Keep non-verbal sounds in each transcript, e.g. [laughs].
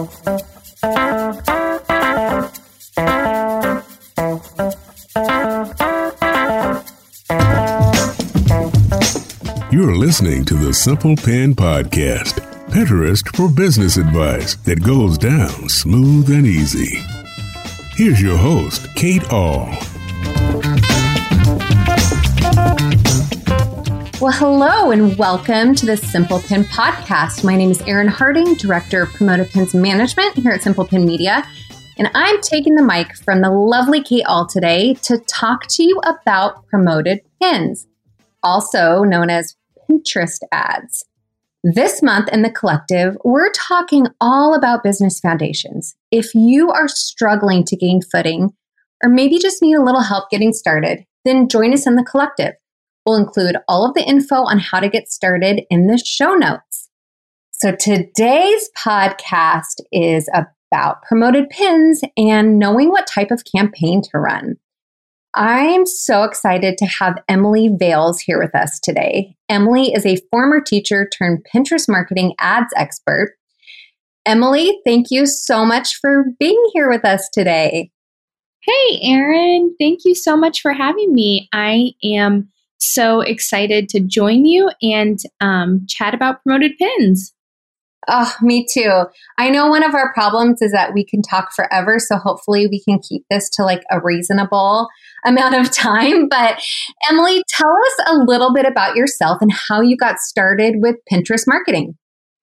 You're listening to the Simple Pin Podcast, Pinterest for business advice that goes down smooth and easy. Here's your host, Kate Ahl. Well, hello and welcome to the Simple Pin Podcast. My name is Erin Harding, Director of Promoted Pins Management here at Simple Pin Media. And I'm taking the mic from the lovely Kate Ahl today to talk to you about promoted pins, also known as Pinterest ads. This month in the collective, we're talking all about business foundations. If you are struggling to gain footing, or maybe just need a little help getting started, then join us in the collective. We'll include all of the info on how to get started in the show notes. So today's podcast is about promoted pins and knowing what type of campaign to run. I'm so excited to have Emily Vales here with us today. Emily is a former teacher turned Pinterest marketing ads expert. Emily, thank you so much for being here with us today. Hey, Erin. Thank you so much for having me. I am so excited to join you and um, chat about promoted pins. Oh, me too. I know one of our problems is that we can talk forever. So hopefully we can keep this to like a reasonable amount of time. But Emily, tell us a little bit about yourself and how you got started with Pinterest marketing.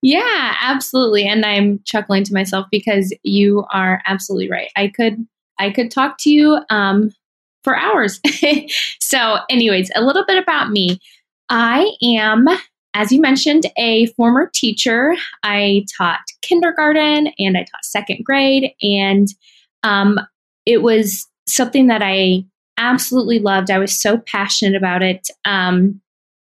Yeah, absolutely. And I'm chuckling to myself because you are absolutely right. I could I could talk to you um, for hours. [laughs] so, anyways, a little bit about me. I am as you mentioned, a former teacher. I taught kindergarten and I taught second grade, and um, it was something that I absolutely loved. I was so passionate about it. Um,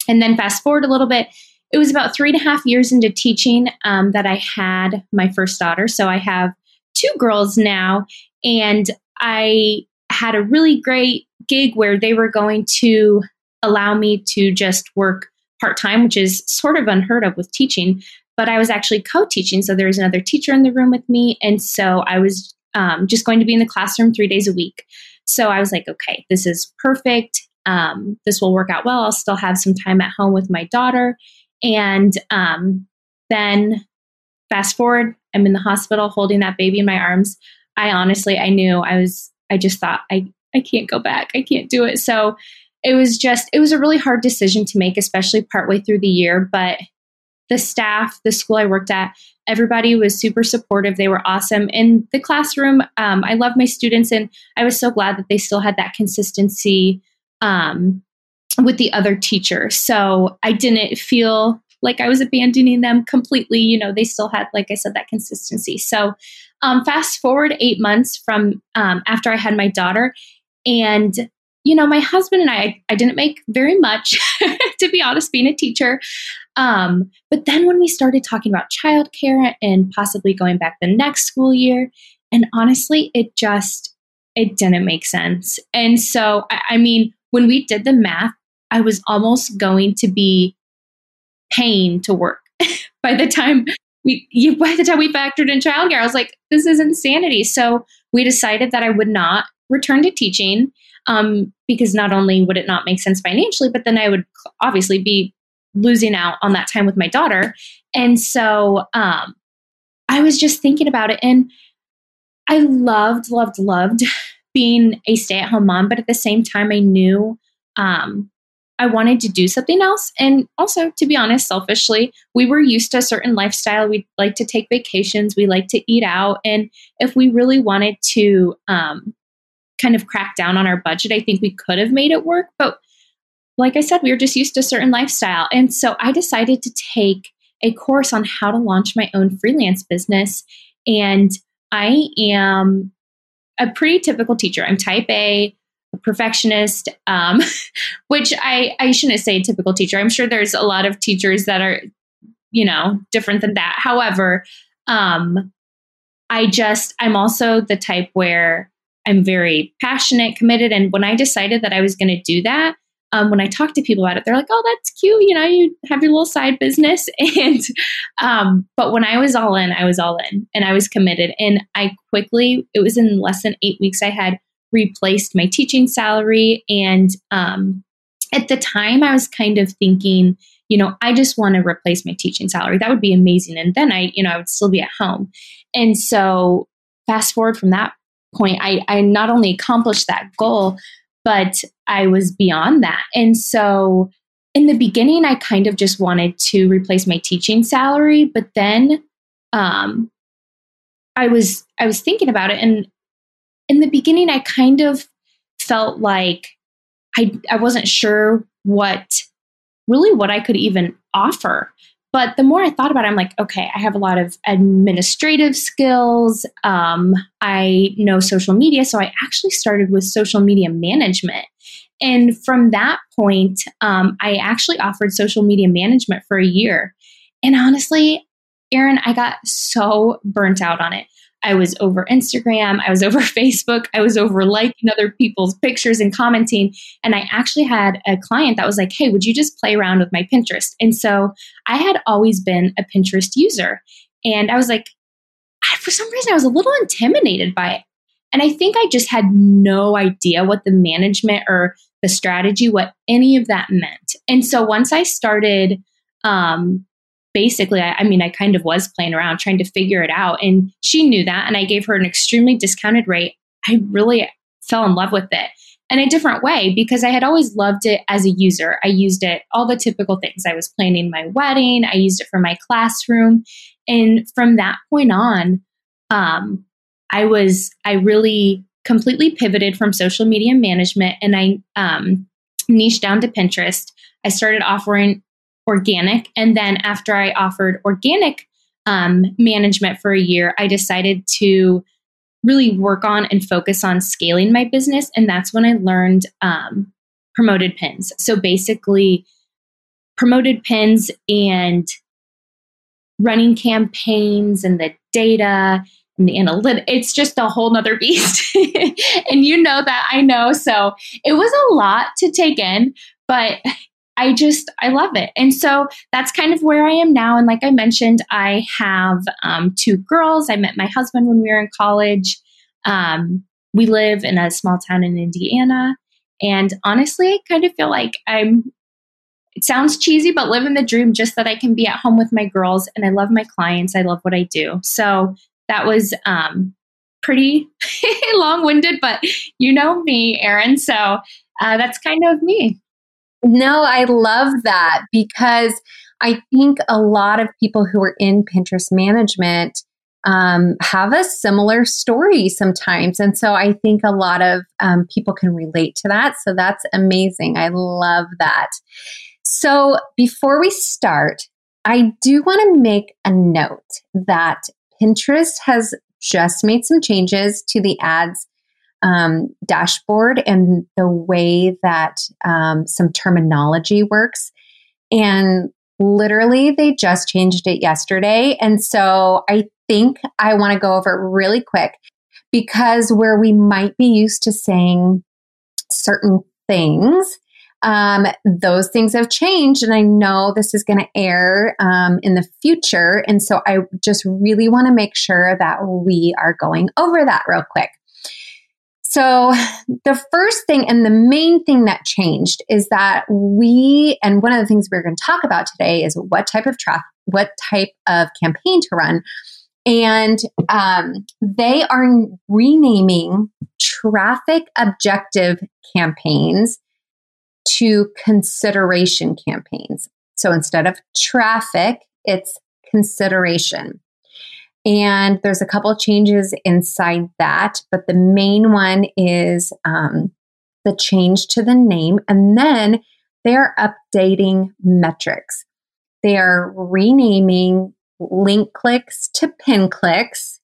and then fast forward a little bit, it was about three and a half years into teaching um, that I had my first daughter. So I have two girls now, and I had a really great gig where they were going to allow me to just work part time, which is sort of unheard of with teaching. But I was actually co teaching. So there was another teacher in the room with me. And so I was um, just going to be in the classroom three days a week. So I was like, okay, this is perfect. Um, this will work out well. I'll still have some time at home with my daughter. And um, then fast forward, I'm in the hospital holding that baby in my arms. I honestly, I knew I was, I just thought, I, I can't go back. I can't do it. So it was just it was a really hard decision to make especially partway through the year but the staff the school i worked at everybody was super supportive they were awesome in the classroom um, i love my students and i was so glad that they still had that consistency um, with the other teacher. so i didn't feel like i was abandoning them completely you know they still had like i said that consistency so um, fast forward eight months from um, after i had my daughter and you know, my husband and I, I didn't make very much, [laughs] to be honest, being a teacher. Um, but then when we started talking about childcare and possibly going back the next school year, and honestly, it just it didn't make sense. And so, I, I mean, when we did the math, I was almost going to be paying to work [laughs] by the time we you, [laughs] by the time we factored in childcare. I was like, this is insanity. So we decided that I would not return to teaching um, because not only would it not make sense financially, but then I would obviously be losing out on that time with my daughter. And so um, I was just thinking about it, and I loved, loved, loved being a stay at home mom, but at the same time, I knew um, I wanted to do something else. And also, to be honest, selfishly, we were used to a certain lifestyle. We like to take vacations, we like to eat out. And if we really wanted to um, kind of crack down on our budget, I think we could have made it work. But like I said, we were just used to a certain lifestyle. And so I decided to take a course on how to launch my own freelance business. And I am a pretty typical teacher. I'm type A, a perfectionist, um, [laughs] which I, I shouldn't say typical teacher. I'm sure there's a lot of teachers that are, you know, different than that. However, um, I just, I'm also the type where I'm very passionate, committed. And when I decided that I was going to do that, um, when I talk to people about it, they're like, "Oh, that's cute. You know, you have your little side business." [laughs] And um, but when I was all in, I was all in, and I was committed. And I quickly, it was in less than eight weeks, I had replaced my teaching salary. And um, at the time, I was kind of thinking, you know, I just want to replace my teaching salary. That would be amazing. And then I, you know, I would still be at home. And so, fast forward from that point, I, I not only accomplished that goal, but I was beyond that. And so in the beginning, I kind of just wanted to replace my teaching salary, but then um, I was I was thinking about it, and in the beginning, I kind of felt like I I wasn't sure what really what I could even offer. But the more I thought about it, I'm like, okay, I have a lot of administrative skills. Um, I know social media. So I actually started with social media management. And from that point, um, I actually offered social media management for a year. And honestly, Erin, I got so burnt out on it. I was over Instagram, I was [laughs] over Facebook, I was over liking other people's pictures and commenting. And I actually had a client that was like, hey, would you just play around with my Pinterest? And so I had always been a Pinterest user. And I was like, for some reason, I was a little intimidated by it. And I think I just had no idea what the management or the strategy, what any of that meant. And so once I started um, basically, I, I, mean, I kind of was playing around trying to figure it out. And she knew that. And I gave her an extremely discounted rate. I really fell in love with it in a different way because I had always loved it as a user. I used it all the typical things. I was planning my wedding, I used it for my classroom. And from that point on, um, I was, I really completely pivoted from social media management and I um, niched down to Pinterest. I started offering organic. And then after I offered organic um, management for a year, I decided to really work on and focus on scaling my business. And that's when I learned um, promoted pins. So basically, promoted pins and running campaigns and the data and the analytics. It's just a whole nother [laughs] beast. and you know that I know. So it was a lot to take in, but I just, I love it. And so that's kind of where I am now. And like I mentioned, I have um, two girls. I met my husband when we were in college. Um, we live in a small town in Indiana. And honestly, I kind of feel like I'm, it sounds cheesy, but living the dream just that I can be at home with my girls and I love my clients. I love what I do. So that was um, pretty [laughs] long winded, but you know me, Erin. So uh, that's kind of me. No, I love that because I think a lot of people who are in Pinterest management um, have a similar story sometimes. And so I think a lot of um, people can relate to that. So that's amazing. I love that. So before we start, I do want to make a note that Pinterest has just made some changes to the ads um, dashboard and the way that um, some terminology works. And literally, they just changed it yesterday. And so I think I want to go over it really quick because where we might be used to saying certain things, um, those things have changed. And I know this is going to air um, in the future. And so I just really want to make sure that we are going over that real quick. So, the first thing and the main thing that changed is that we, and one of the things we're going to talk about today is what type of traffic, what type of campaign to run. And um, they are renaming traffic objective campaigns to consideration campaigns. So instead of traffic, it's consideration. And there's a couple changes inside that, but the main one is um, the change to the name. And then they're updating metrics. They are renaming link clicks to pin clicks.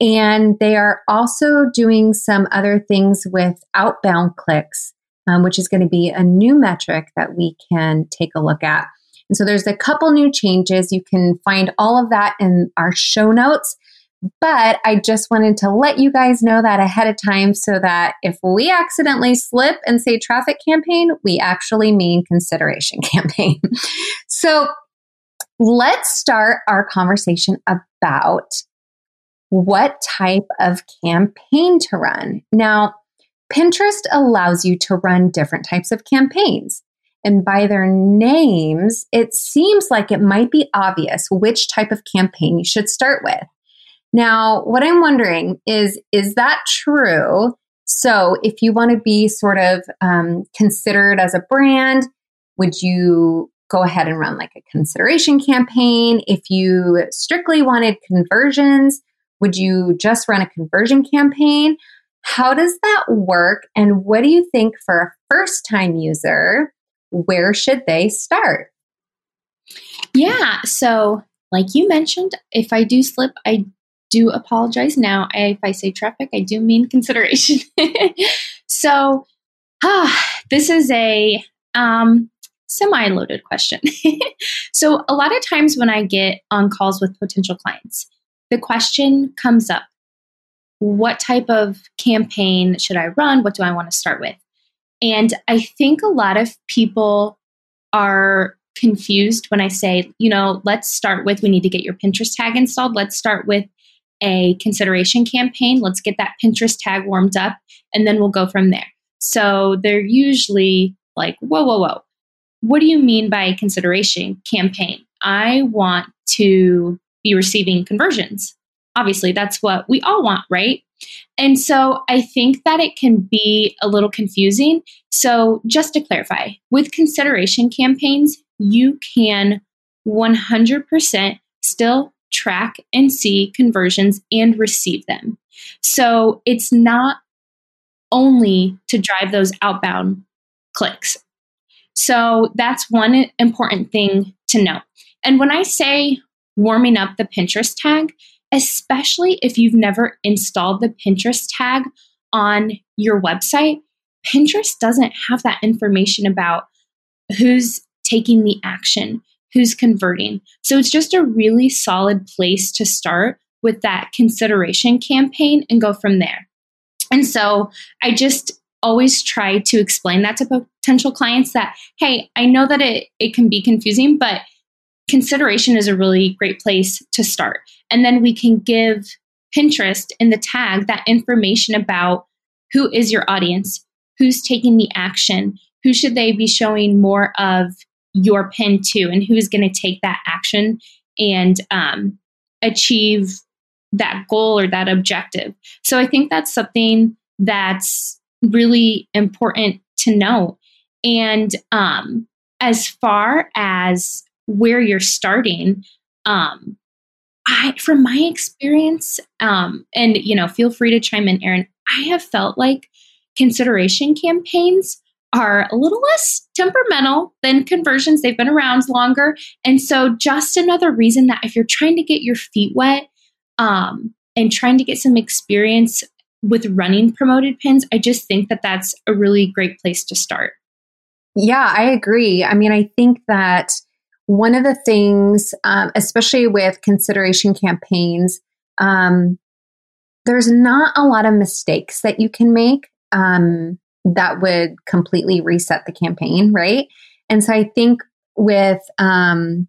And they are also doing some other things with outbound clicks, um, which is going to be a new metric that we can take a look at. And so there's a couple new changes. You can find all of that in our show notes. But I just wanted to let you guys know that ahead of time so that if we accidentally slip and say traffic campaign, we actually mean consideration [laughs] campaign. so let's start our conversation about what type of campaign to run. Now, Pinterest allows you to run different types of campaigns. And by their names, it seems like it might be obvious which type of campaign you should start with. Now, what I'm wondering is, is that true? So, if you want to be sort of um, considered as a brand, would you go ahead and run like a consideration campaign? If you strictly wanted conversions, would you just run a conversion campaign? How does that work? And what do you think for a first time user? Where should they start? Yeah. So, like you mentioned, if I do slip, I do apologize now. If I say traffic, I do mean [laughs] consideration. so, ah, this is a um, semi loaded question. [laughs] so, a lot of times when I get on calls with potential clients, the question comes up what type of campaign should I run? What do I want to start with? And I think a lot of people are confused when I say, you know, let's start with we need to get your Pinterest tag installed. Let's start with a consideration campaign. Let's get that Pinterest tag warmed up and then we'll go from there. So they're usually like, whoa, whoa, whoa. What do you mean by consideration campaign? I want to be receiving conversions. Obviously, that's what we all want, right? And so I think that it can be a little confusing. So, just to clarify, with consideration campaigns, you can 100% still track and see conversions and receive them. So it's not only to drive those outbound clicks. So that's one important thing to know. And when I say warming up the Pinterest tag, especially if you've never installed the Pinterest tag on your website, Pinterest doesn't have that information about who's taking the action, who's converting. So it's just a really solid place to start with that consideration campaign and go from there. And so I just always try to explain that to potential clients that, hey, I know that it, it can be confusing, but consideration is a really great place to start. And then we can give Pinterest in the tag that information about who is your audience, who's taking the action, who should they be showing more of your pin to and who's going to take that action and um, achieve that goal or that objective. So I think that's something that's really important to know. And um, as far as where you're starting, um, I, from my experience, um, and you know, feel free to chime in, Erin. I have felt like consideration campaigns are a little less temperamental than conversions. They've been around longer. And so, just another reason that if you're trying to get your feet wet um, and trying to get some experience with running promoted pins, I just think that that's a really great place to start. Yeah, I agree. I mean, I think that one of the things, um, especially with consideration campaigns, um, there's not a lot of mistakes that you can make. Um, that would completely reset the campaign, right? And so I think with um,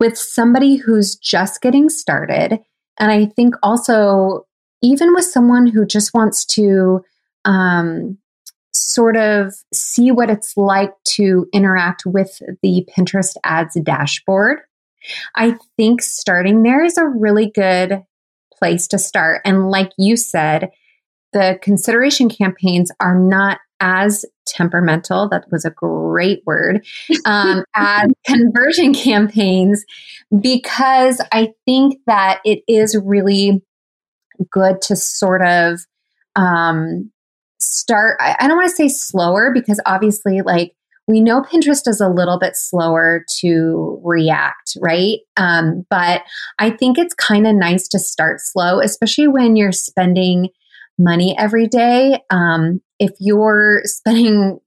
with somebody who's just getting started, and I think also even with someone who just wants to um, sort of see what it's like to interact with the Pinterest ads dashboard, I think starting there is a really good place to start. And like you said, the consideration campaigns are not as temperamental, that was a great word, um, [laughs] as conversion campaigns, because I think that it is really good to sort of um, start. I, I don't want to say slower because obviously, like, we know Pinterest is a little bit slower to react, right? Um, but I think it's kind of nice to start slow, especially when you're spending money every day. Um, if you're spending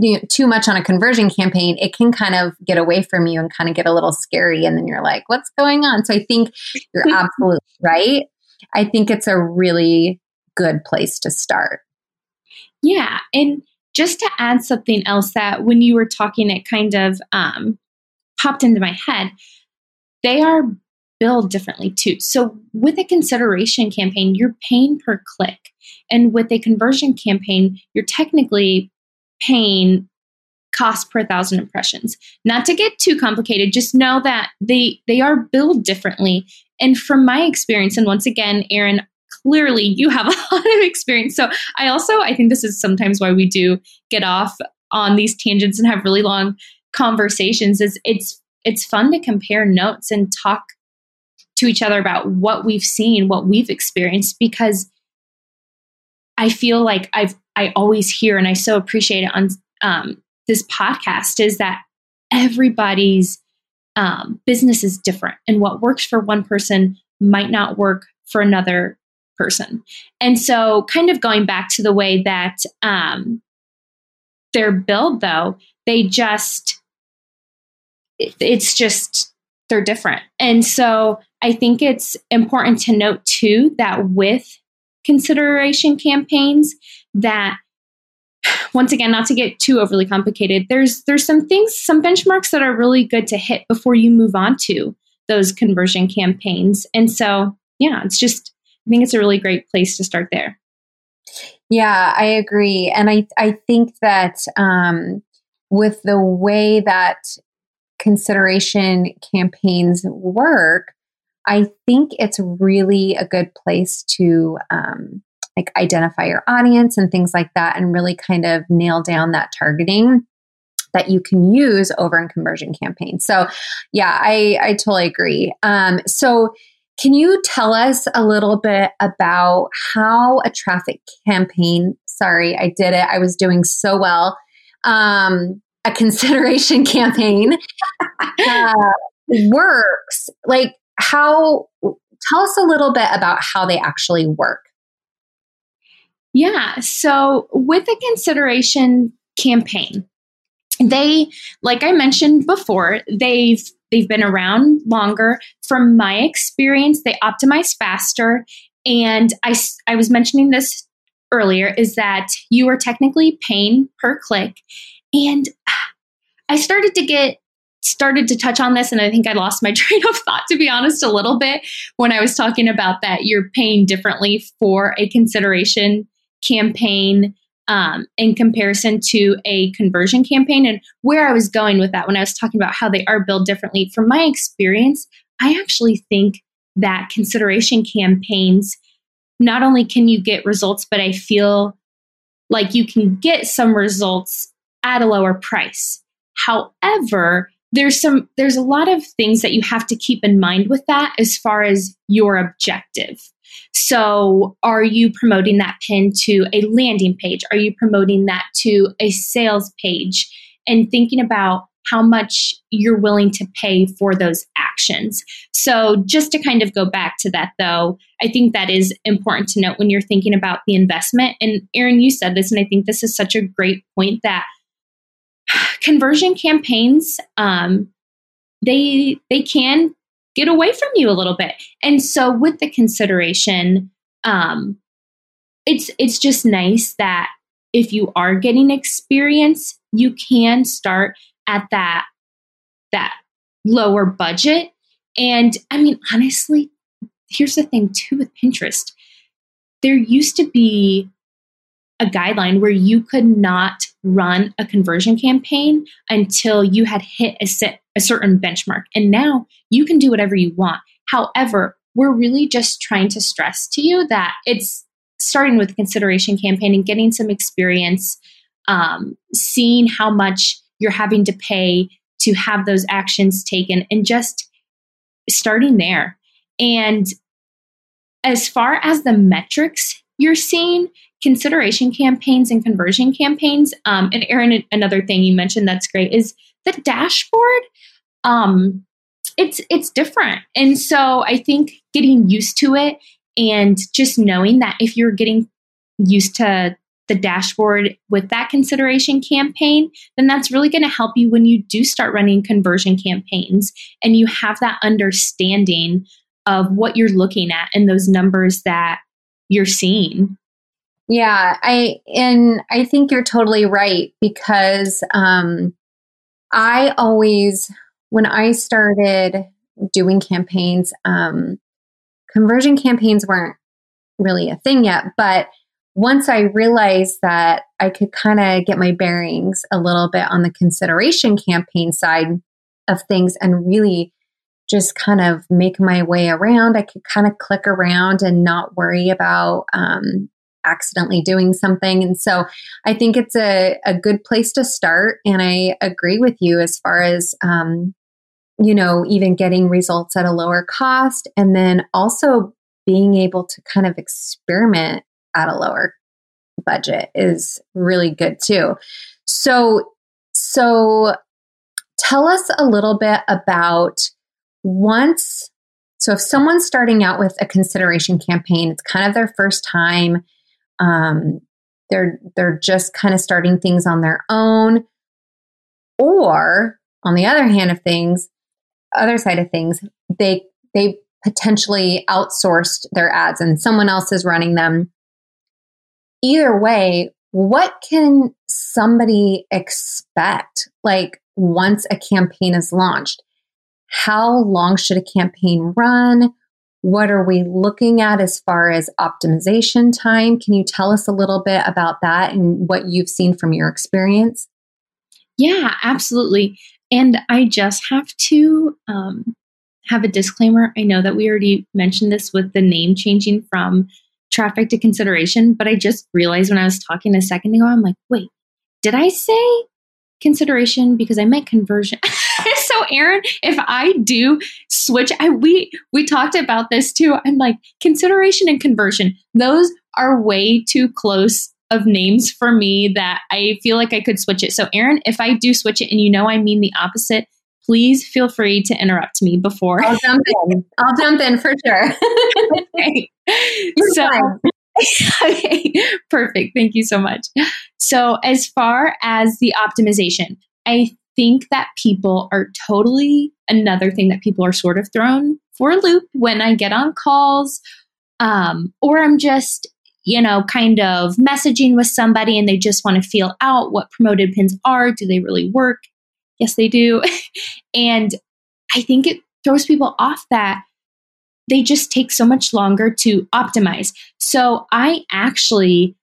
you know, too much on a conversion campaign, it can kind of get away from you and kind of get a little scary. And then you're like, what's going on? So I think you're [laughs] absolutely right. I think it's a really good place to start. Yeah. And just to add something else that when you were talking, it kind of um, popped into my head. They are billed differently too. So with a consideration campaign, you're paying per click. And with a conversion campaign, you're technically paying cost per thousand impressions. Not to get too complicated, just know that they they are billed differently. And from my experience, and once again, Erin, clearly you have a [laughs] lot of experience. So I also I think this is sometimes why we do get off on these tangents and have really long conversations is it's it's fun to compare notes and talk to each other about what we've seen, what we've experienced because I feel like I've I always hear and I so appreciate it on um, this podcast is that everybody's um, business is different and what works for one person might not work for another person. And so, kind of going back to the way that um, they're billed, though, they just, it, it's just, they're different. And so, I think it's important to note too that with consideration campaigns, that once again not to get too overly complicated there's there's some things some benchmarks that are really good to hit before you move on to those conversion campaigns and so yeah it's just I think it's a really great place to start there. Yeah, I agree. And I, I think that um, with the way that consideration campaigns work, I think it's really a good place to um, like identify your audience and things like that and really kind of nail down that targeting that you can use over in conversion campaigns. So yeah, I, I totally agree. Um, so can you tell us a little bit about how a traffic campaign, sorry, I did it, I was doing so well, um, a [laughs] consideration campaign uh, works? Like, how, tell us a little bit about how they actually work. Yeah, so with a consideration campaign, they, like I mentioned before, they've They've been around longer. From my experience, they optimize faster. And I, I was mentioning this earlier is that you are technically paying per click. And I started to get started to touch on this and I think I lost my [laughs] train of thought to be honest a little bit when I was talking about that you're paying differently for a consideration campaign um, in comparison to a conversion campaign. And where I was going with that when I was talking about how they are billed differently, from my experience, I actually think that consideration campaigns not only can you get results, but I feel like you can get some results at a lower price. However, there's some there's a lot of things that you have to keep in mind with that as far as your objective. So, are you promoting that pin to a landing page? Are you promoting that to a sales page? And thinking about how much you're willing to pay for those actions. So, just to kind of go back to that, though, I think that is important to note when you're thinking about the investment. And Erin, you said this, and I think this is such a great point that [sighs] conversion campaigns um, they they can get away from you a little bit. And so with the consideration, um, it's it's just nice that if you are getting experience, you can start at that that lower budget. And I mean, honestly, here's the thing too with Pinterest. There used to be a guideline where you could not run a conversion campaign until you had hit a, set, a certain benchmark. And now you can do whatever you want. However, we're really just trying to stress to you that it's starting with consideration campaign and getting some experience, um, seeing how much you're having to pay to have those actions taken, and just starting there. And as far as the metrics you're seeing, consideration campaigns and conversion campaigns. Um, and Erin, another thing you mentioned that's great is the dashboard. Um, it's it's different, and so I think getting used to it and just knowing that if you're getting used to the dashboard with that consideration campaign, then that's really going to help you when you do start running conversion campaigns and you have that understanding of what you're looking at and those numbers that you're seeing. Yeah, I and I think you're totally right because um I always when I started doing campaigns um conversion campaigns weren't really a thing yet, but once I realized that I could kind of get my bearings a little bit on the consideration campaign side of things and really just kind of make my way around, I could kind of click around and not worry about um, accidentally doing something. And so I think it's a, a good place to start. And I agree with you as far as, um, you know, even getting results at a lower cost and then also being able to kind of experiment at a lower budget is really good too. So, so tell us a little bit about once. So, if someone's starting out with a consideration campaign, it's kind of their first time. Um, they're they're just kind of starting things on their own, or on the other hand of things, other side of things, they they potentially outsourced their ads and someone else is running them either way, what can somebody expect like once a campaign is launched? How long should a campaign run? What are we looking at as far as optimization time? Can you tell us a little bit about that and what you've seen from your experience? Yeah, absolutely. And I just have to um, have a disclaimer. I know that we already mentioned this with the name changing from traffic to consideration, but I just realized when I was talking a second ago, I'm like, wait, did I say consideration because I meant conversion? [laughs] so Erin, if I do switch, I we we talked about this too. I'm like consideration and conversion. Those are way too close of names for me that I feel like I could switch it. So Erin, if I do switch it and you know I mean the opposite, please feel free to interrupt me before. I'll jump in. I'll jump in for sure. [laughs] okay. so, [laughs] okay, perfect. Thank you so much. So, as far as the optimization, I think that people are totally another thing that people are sort of thrown for a loop when I get on calls um, or I'm just you know, kind of messaging with somebody and they just want to feel out what promoted pins are. Do they really work? Yes, they do. [laughs] and I think it throws people off that they just take so much longer to optimize. So I actually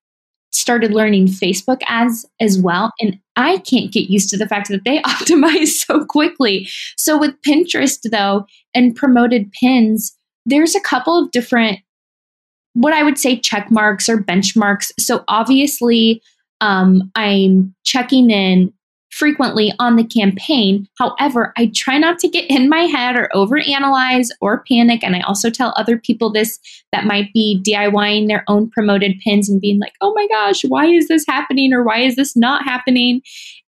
started learning Facebook ads as well. And I can't get used to the fact that they [laughs] optimize so quickly. So with Pinterest, though, and promoted pins, there's a couple of different, what I would say, check marks or benchmarks. So obviously, um, I'm checking in frequently on the campaign. However, I try not to get in my head or overanalyze or panic. And I also tell other people this that might be DIYing their own promoted pins and being like, oh my gosh, why is this happening or why is this not happening?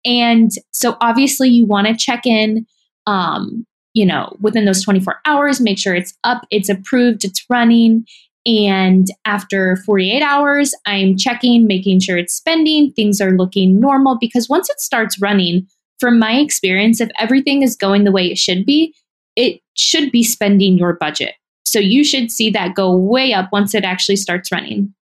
And so obviously, you want to check in. Um, you know, within those 24 hours, make sure it's up, it's approved, it's running, and after 48 hours, I'm checking, making sure it's spending, things are looking normal. Because once it starts running, from my experience, if everything is going the way it should be, it should be spending your budget. So you should see that go way up once it actually starts running.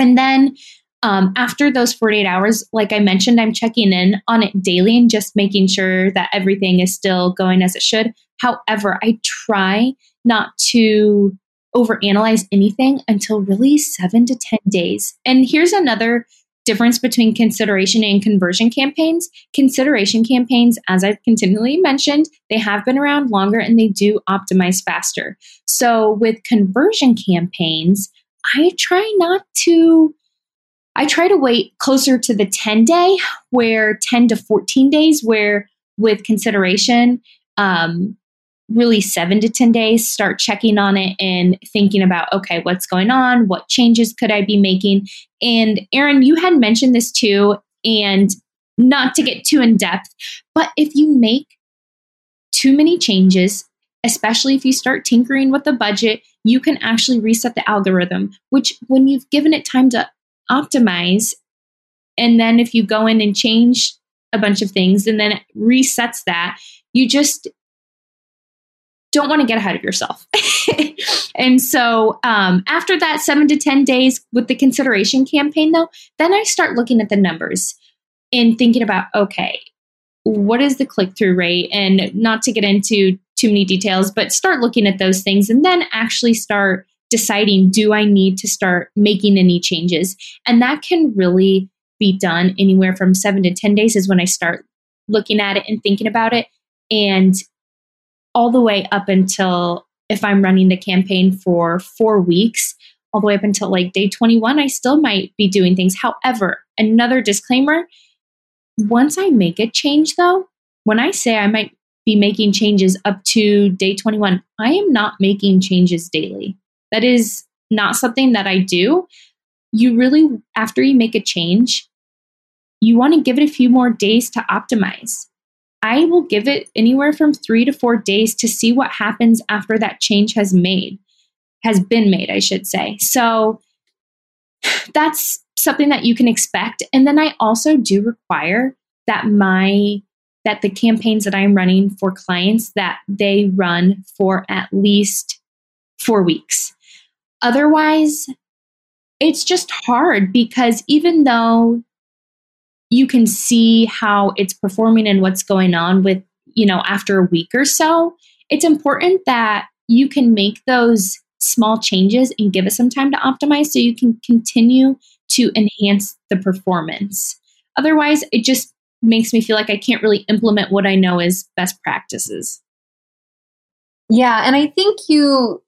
And then um, after those 48 hours, like I mentioned, I'm checking in on it daily and just making sure that everything is still going as it should. However, I try not to overanalyze anything until really seven to 10 days. And here's another difference between consideration and conversion campaigns. Consideration campaigns, as I've continually mentioned, they have been around longer and they do optimize faster. So with conversion campaigns, I try not to. I try to wait closer to the 10 day, where 10 to 14 days, where with consideration, um, really seven to 10 days, start checking on it and thinking about, okay, what's going on? What changes could I be making? And Erin, you had mentioned this too, and not to get too in depth, but if you make too many changes, especially if you start tinkering with the budget, you can actually reset the algorithm, which when you've given it time to optimize, And then if you go in and change a bunch of things and then it resets that, you just don't want to get ahead of yourself. [laughs] and so um, after that seven to 10 days with the consideration campaign, though, then I start looking at the numbers and thinking about, okay, what is the click through rate? And not to get into too many details, but start looking at those things and then actually start deciding do I need to start making any changes? And that can really be done anywhere from seven to 10 days, is when I start looking at it and thinking about it. And all the way up until if I'm running the campaign for four weeks, all the way up until like day 21, I still might be doing things. However, another disclaimer once I make a change, though, when I say I might be making changes up to day 21, I am not making changes daily. That is not something that I do. You really, after you make a change, you want to give it a few more days to optimize. I will give it anywhere from three to four days to see what happens after that change has made, has been made, I should say. So that's something that you can expect. And then I also do require that my that the campaigns that I'm running for clients that they run for at least 4 weeks. Otherwise, it's just hard because even though you can see how it's performing and what's going on with, you know, after a week or so, it's important that you can make those small changes and give it some time to optimize so you can continue to enhance the performance. Otherwise, it just makes me feel like I can't really implement what I know is best practices. Yeah, and I think you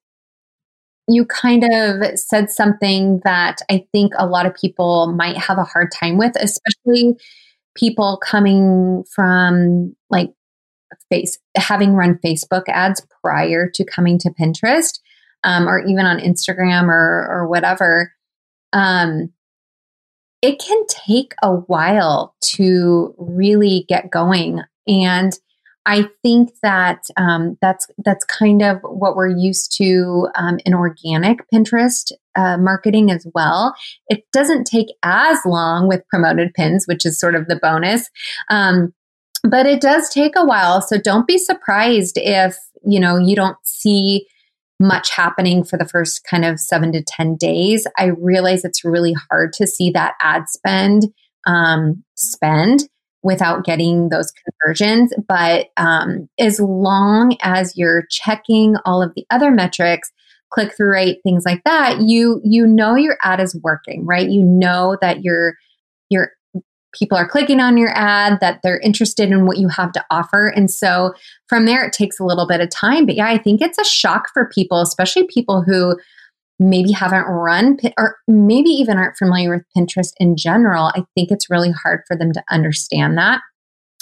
you kind of said something that I think a lot of people might have a hard time with, especially people coming from like face having run Facebook ads prior to coming to Pinterest um, or even on Instagram or or whatever. Um, it can take a while to really get going and I think that um, that's that's kind of what we're used to um, in organic Pinterest uh, marketing as well. It doesn't take as long with promoted pins, which is sort of the bonus, um, but it does take a while. So don't be surprised if you know you don't see much happening for the first kind of seven to 10 days. I realize it's really hard to see that ad spend um, spend without getting those conversions. But um, as long as you're checking all of the other metrics, click through rate, things like that, you you know your ad is working, right? You know that your your people are clicking on your ad, that they're interested in what you have to offer. And so from there, it takes a little bit of time. But yeah, I think it's a shock for people, especially people who maybe haven't run or maybe even aren't familiar with Pinterest in general, I think it's really hard for them to understand that.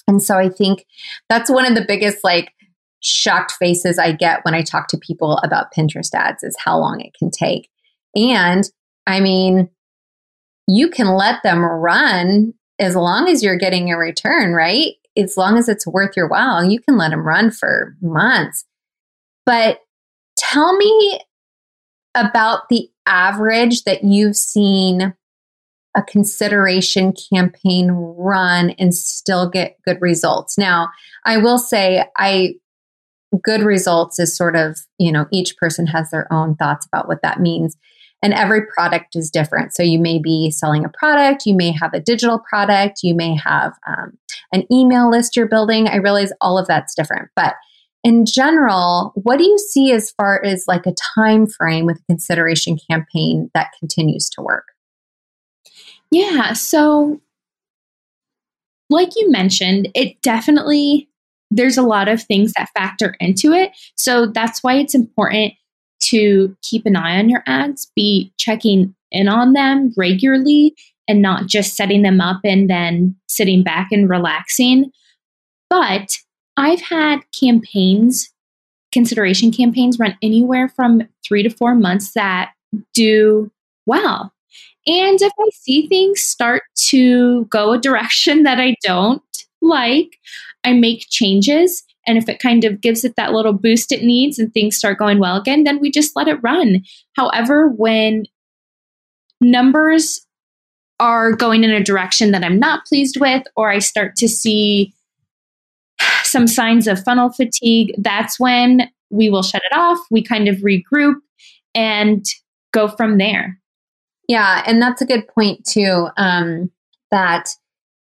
And so I think that's one of the biggest like shocked faces I get when I talk to people about Pinterest ads is how long it can take. And I mean, you can let them run as long as you're getting a return, right? As long as it's worth your while, you can let them run for months. But tell me about the average that you've seen a consideration campaign run and still get good results. Now, I will say I good results is sort of, you know, each person has their own thoughts about what that means. And every product is different. So you may be selling a product, you may have a digital product, you may have um, an email list you're building. I realize all of that's different, but in general, what do you see as far as like a time frame with a consideration campaign that continues to work? Yeah, so like you mentioned, it definitely there's a lot of things that factor into it. So that's why it's important to keep an eye on your ads, be checking in on them regularly and not just setting them up and then sitting back and relaxing. But I've had campaigns, consideration campaigns run anywhere from three to four months that do well. And if I see things start to go a direction [laughs] that I don't like, I make changes. And if it kind of gives it that little boost it needs and things start going well again, then we just let it run. However, when numbers are going in a direction that I'm not pleased with, or I start to see some signs of funnel fatigue, that's when we will shut it off. We kind of regroup and go from there. Yeah, and that's a good point too. Um, that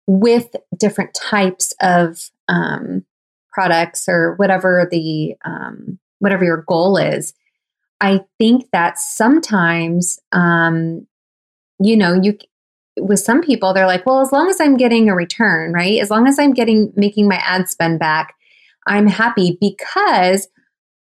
with different types of um, products or whatever the um, whatever your goal is, I think that sometimes, um, you know, you with some people they're like, well, as long as I'm getting a return, right? As long as I'm getting making my ad spend back, I'm happy because,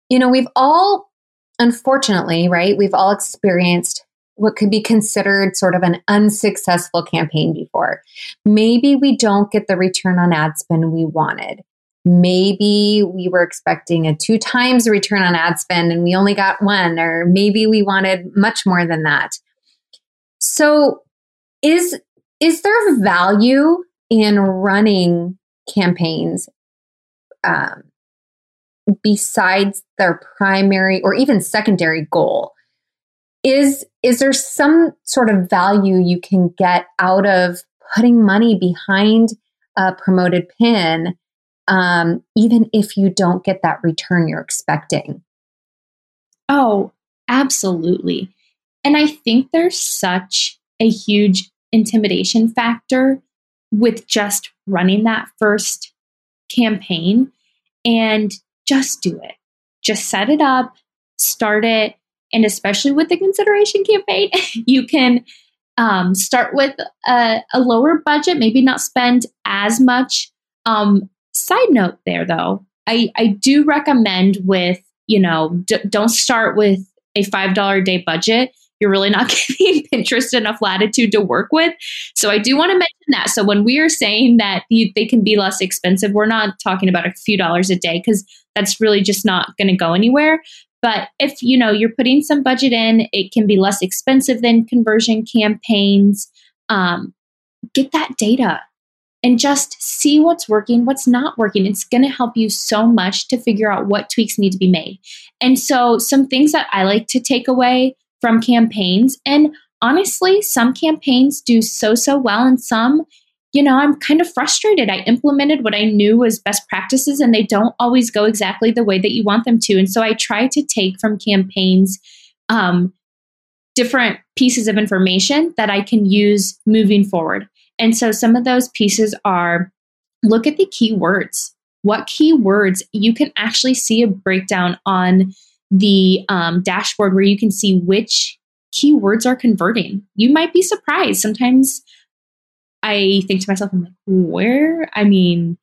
you know, we've all unfortunately, right? We've all experienced what could be considered sort of an unsuccessful campaign before. Maybe we don't get the return on ad spend we wanted. Maybe we were expecting a two times return on ad spend and we only got one, or maybe we wanted much more than that. So, is is there value in running campaigns um, besides their primary or even secondary goal? is is there some sort of value you can get out of putting money behind a promoted pin um, even if you don't get that return you're expecting oh absolutely and i think there's such a huge intimidation factor with just running that first campaign and just do it just set it up start it and especially with the consideration campaign, [laughs] you can um, start with a, a, lower budget, maybe not spend as much. Um, side note there, though, I, I do recommend with, you know, d- don't start with a $5 a day budget. You're really not [laughs] giving Pinterest enough latitude to work with. So I do want to mention that. So when we are saying that you, they can be less expensive, we're not talking about a few dollars a day because that's really just not going to go anywhere. But if you know you're putting some budget in, it can be less expensive than conversion campaigns. Um, get that data and just see what's working, what's not working. It's going to help you so much to figure out what tweaks need to be made. And so, some things that I like to take away from campaigns, and honestly, some campaigns do so, so well, and some you know, I'm kind of frustrated. I implemented what I knew was best practices and they don't always go exactly the way that you want them to. And so I try to take from campaigns um, different pieces of information that I can use moving forward. And so some of those pieces are look at the keywords. What keywords you can actually see a breakdown on the um, dashboard where you can see which keywords are converting. You might be surprised. Sometimes I think to myself, I'm like, where? I mean,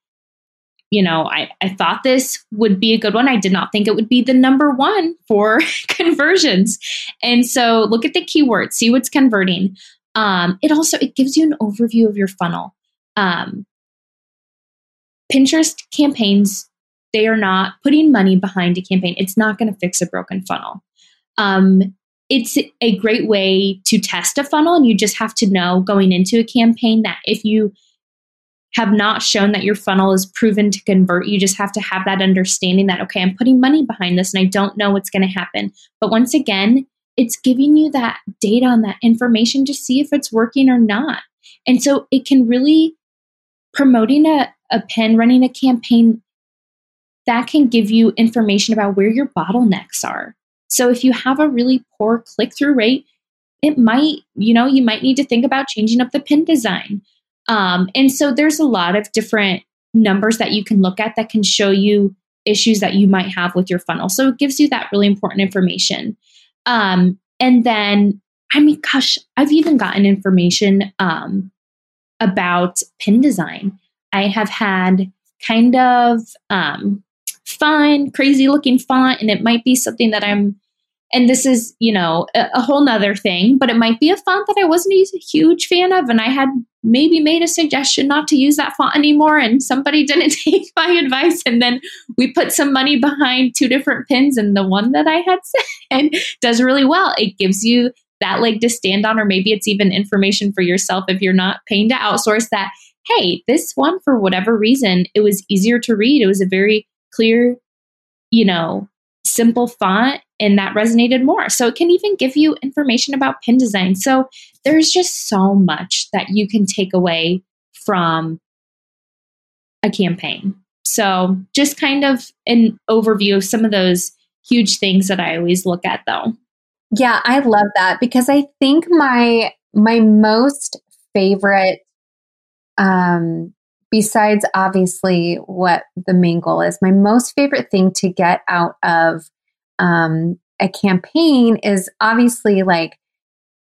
you know, I, I thought this would be a good one. I did not think it would be the number one for [laughs] conversions. And so look at the keywords, see what's converting. Um, it also it gives you an overview of your funnel. Um, Pinterest campaigns, they are not putting money behind a campaign. It's not going to fix a broken funnel. Um, it's a great way to test a funnel and you just have to know going into a campaign that if you have not shown that your funnel is proven to convert you just have to have that understanding that okay i'm putting money behind this and i don't know what's going to happen but once again it's giving you that data and that information to see if it's working or not and so it can really promoting a, a pen running a campaign that can give you information about where your bottlenecks are so if you have a really poor click through rate, it might, you know, you might need to think about changing up the pin design. Um, and so there's a lot of different numbers that you can look at that can show you issues that you might have with your funnel. So it gives you that really important information. Um, and then, I mean, gosh, I've even gotten information um, about pin design. I have had kind of um, fun, crazy looking font, and it might be something that I'm and this is you know a, a, whole nother thing but it might be a font that i wasn't a huge fan of and i had maybe made a suggestion not to use that font anymore and somebody [laughs] didn't take my advice and then we put some money behind two different pins and the one that i had [laughs] said does really well. It gives you that leg to stand on or maybe it's even information for yourself if you're not paying to outsource that hey this one for whatever reason it was easier to read. It was a very clear you know simple font and that resonated more. So it can even give you information about pin design. So there's just so much that you can take away from a campaign. So just kind of an overview of some of those huge things that I always look at though. Yeah, I love that because I think my my most favorite um besides obviously what the main goal is, my most favorite thing to get out of um, a campaign is obviously like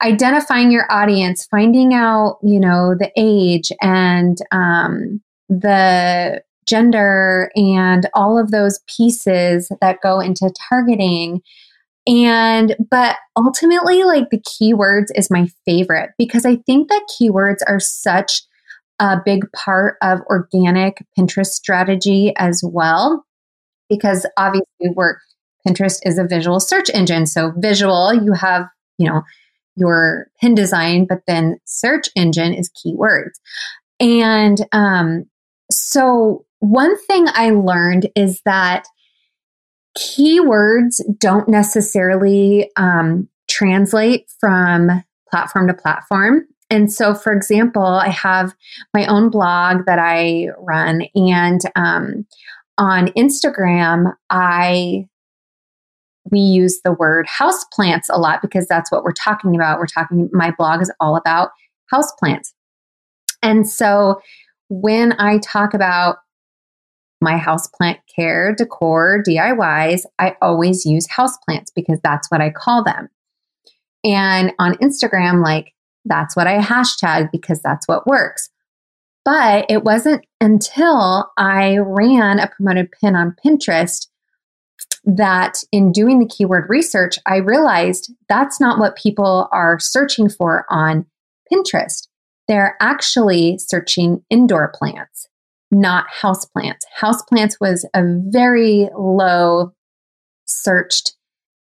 identifying your audience, finding out, you know, the age and um, the gender and all of those pieces that go into targeting. And, but ultimately, like the keywords is my favorite because I think that keywords are such a big part of organic Pinterest strategy as well, because obviously we're Pinterest is a visual search engine. So visual, you have, you know, your pin design, but then search engine is keywords. And um, so one thing I learned is that keywords don't necessarily um, translate from platform to platform. And so, for example, I have my own blog that I run, and um, on Instagram, I we use the word house plants a lot because that's what we're talking about. We're talking. My blog is all about house plants, and so when I talk about my houseplant care, decor, DIYs, I always use houseplants because that's what I call them. And on Instagram, like that's what I hashtag because that's what works. But it wasn't until I ran a promoted pin on Pinterest that in doing the keyword research, I realized that's not what people are searching for on Pinterest. They're actually searching indoor plants, not house plants. House plants was a very low searched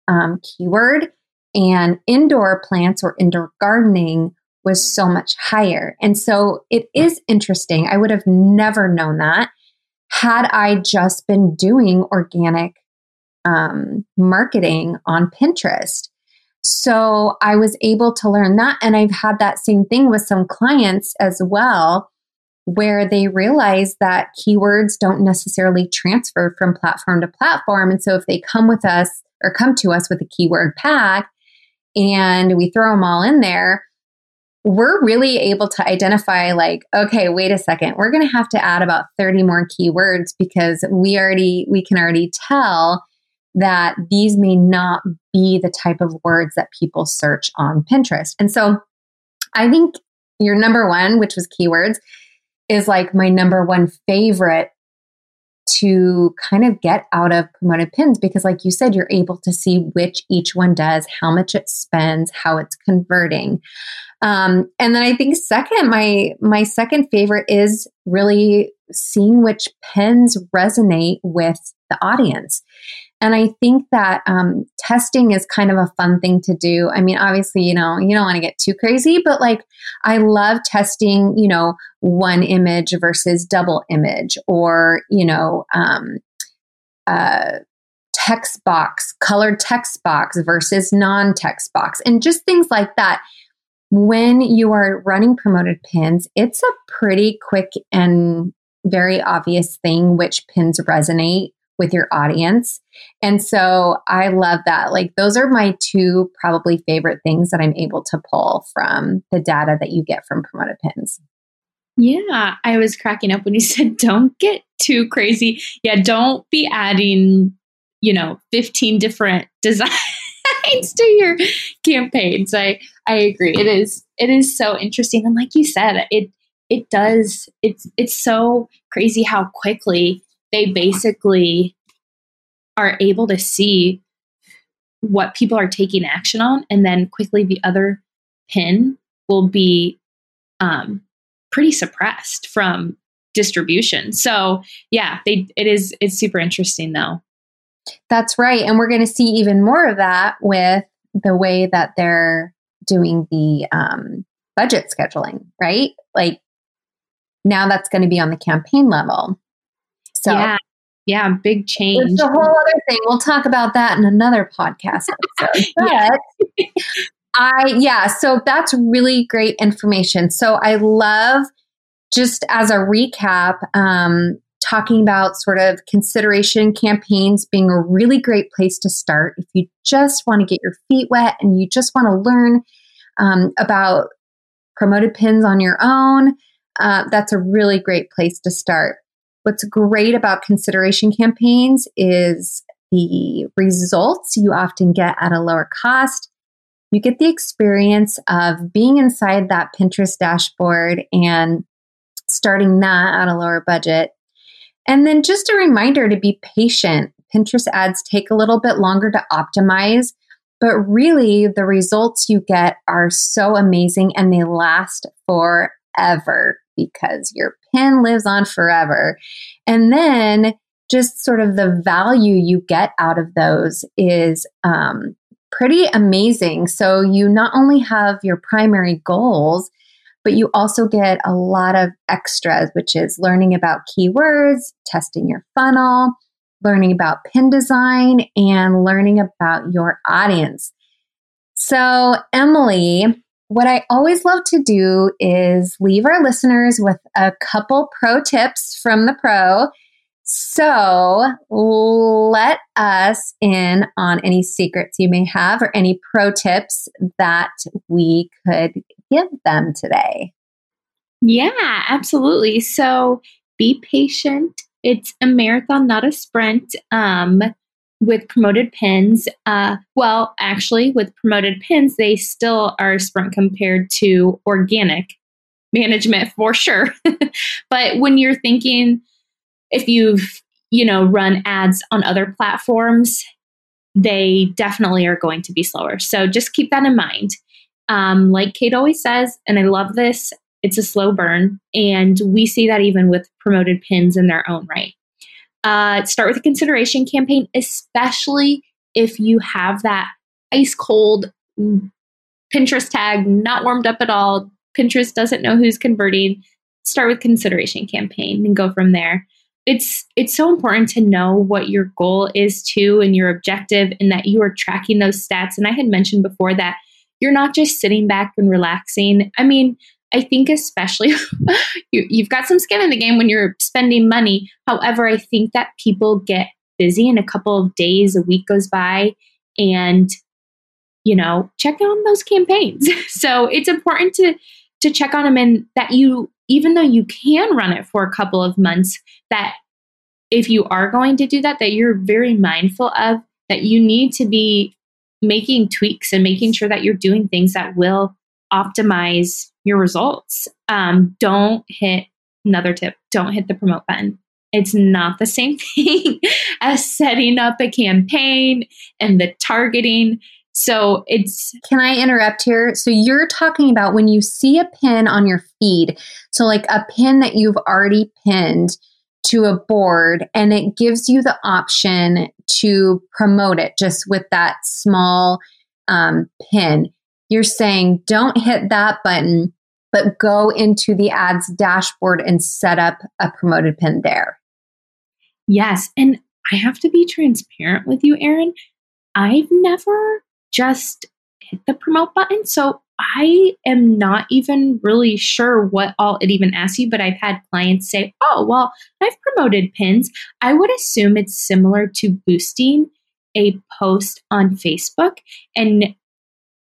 um, keyword, and indoor plants or indoor gardening was so much higher. And so it is interesting. I would have never known that had I just been doing organic um, marketing on Pinterest. So I was able to learn that. And I've had that same thing with some clients as well, where they realize that keywords don't necessarily transfer from platform to platform. And so if they come with us or come to us with a keyword pack and we throw them all in there, we're really able to identify like okay wait a second we're going to have to add about 30 more keywords because we already we can already tell that these may not be the type of words that people search on pinterest. And so i think your number one which was keywords is like my number one favorite to kind of get out of promoted pins because like you said you're able to see which each one does how much it spends how it's converting um, and then I think second, my my second favorite is really seeing which pins resonate with the audience. And I think that um, testing is kind of a fun thing to do. I mean, obviously, you know, you don't want to get too crazy, but like I love testing, you know, one image versus double image or, you know, um, uh, text box, colored text box versus non text box, and just things like that when you are running promoted pins, it's a pretty quick and very obvious thing which pins resonate with your audience. And so I love that. Like, those are my two probably favorite things that I'm able to pull from the data that you get from promoted pins. Yeah, I was cracking up when you [laughs] said don't get too crazy. Yeah, don't be adding, you know, 15 different [laughs] designs to your campaigns. I I agree. It is it is so interesting, and like you said, it it does. It's it's so crazy how quickly they basically are able to see what people are taking action on, and then quickly the other pin will be um, pretty suppressed from distribution. So yeah, they it is it's super interesting though. That's right. And we're going to see even more of that with the way that they're doing the um, budget scheduling, right? Like now that's going to be on the campaign level. So, yeah. Yeah, big change. It's a whole other thing. We'll talk about that in another podcast episode. [laughs] But I, yeah, so that's really great information. So I love just as a recap, um, talking about sort of consideration campaigns being a really great place to start if you just want to get your feet wet and you just want to learn um, about promoted pins on your own. Uh, that's a really great place to start. What's great about consideration campaigns is the results you often get at a lower cost. You get the experience of being inside that Pinterest dashboard and starting that at a lower budget. And then just a reminder to be patient. Pinterest ads take a little bit longer to optimize, but really the results you get are so amazing and they last forever because your pin lives on forever. And then just sort of the value you get out of those is um, pretty amazing. So you not only have your primary goals, but you also get a lot of extras, which is learning about keywords, testing your funnel, learning about pin design, and learning about your audience. So, Emily, what I always love to do is leave our listeners with a couple pro tips from the pro. So, let us in on any secrets you may have or any pro tips that we could give them today? Yeah, absolutely. So be patient. It's a marathon, not a sprint. Um, with promoted pins, uh, well, actually, with promoted pins, they still are sprint compared to organic management for sure. [laughs] but when you're thinking, if you've you know run ads on other platforms, they definitely are going to be slower. So just keep that in mind. Um, like Kate always says, and I love this, it's a slow burn. And we see that even with promoted pins in their own right. Uh, start with a consideration campaign, especially if you have that ice cold Pinterest tag, not warmed up at all. Pinterest doesn't know who's converting. Start with consideration campaign and go from there. It's it's so important to know what your goal is too and your objective and that you are tracking those stats. And I had mentioned before that you're not just sitting back and relaxing. I mean, I think especially [laughs] you, have got some skin in the game when you're spending money. However, I think that people get busy in a couple of days, a week goes by, and you know, check on those campaigns. [laughs] so it's important to to check on them and that you, even though you can run it for a couple of months, that if you are going to do that, that you're very mindful of that you need to be making tweaks and making sure that you're doing things that will optimize your results. Um, don't hit another tip don't hit the promote button. It's not the same [laughs] thing as setting up a campaign and the targeting. So it's. Can I interrupt here? So you're talking about when you see a pin on your feed, so like a pin that you've already pinned to a board and it gives you the option to promote it just with that small um, pin. You're saying don't hit that button, but go into the ads dashboard and set up a promoted pin there. Yes. And I have to be transparent with you, Erin. I've never just hit the promote button. So I am not even really sure what all it even asks you, but I've had clients say, oh, well, I've promoted pins. I would assume it's similar to boosting a post on Facebook. And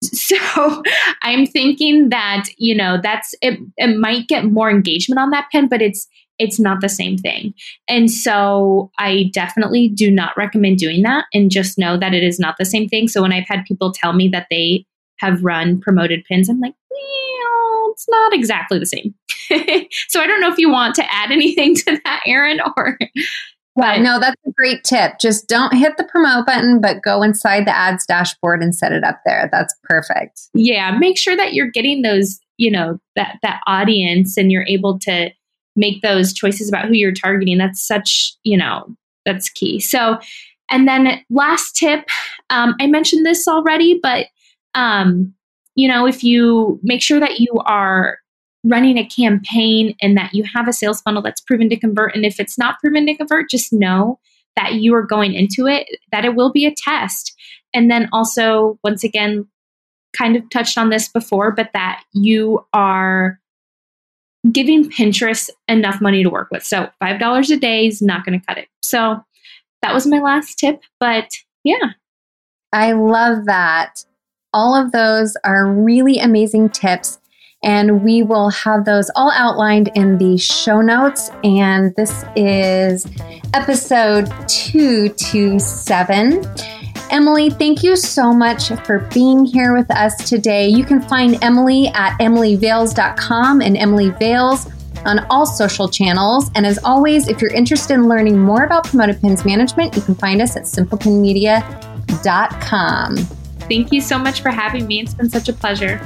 [laughs] so I'm thinking that, you know, that's it, it might get more engagement on that pin, but it's it's not the same thing. And so I definitely do not recommend doing that and just know that it is not the same thing. So when I've had people tell me that they have run promoted pins, I'm like, well, it's not exactly the same. [laughs] so I don't know if you want to add anything to that, Erin, or. Well, no, that's a great tip. Just don't hit the promote button, but go inside the ads dashboard and set it up there. That's perfect. Yeah, make sure that you're getting those, you know, that that audience and you're able to make those choices about who you're targeting. That's such, you know, that's key. So, and then last tip, um, I mentioned this already, but um, you know, if you make sure that you are running a campaign and that you have a sales funnel that's proven to convert, and if it's not proven to convert, just know that you are going into it, that it will be a test. And then also, once again, kind of touched on this before, but that you are giving Pinterest enough money to work with. So $5 a day is not going to cut it. So that was my last tip. But yeah. I love that. All of those are really amazing tips. And we will have those all outlined in the show notes. And this is episode 227. Emily, thank you so much for being here with us today. You can find Emily at emilyvales.com and Emily Vales on all social channels. And as always, if you're interested in learning more about Promoted Pins management, you can find us at simplepinmedia.com. Thank you so much for having me. It's been such a pleasure.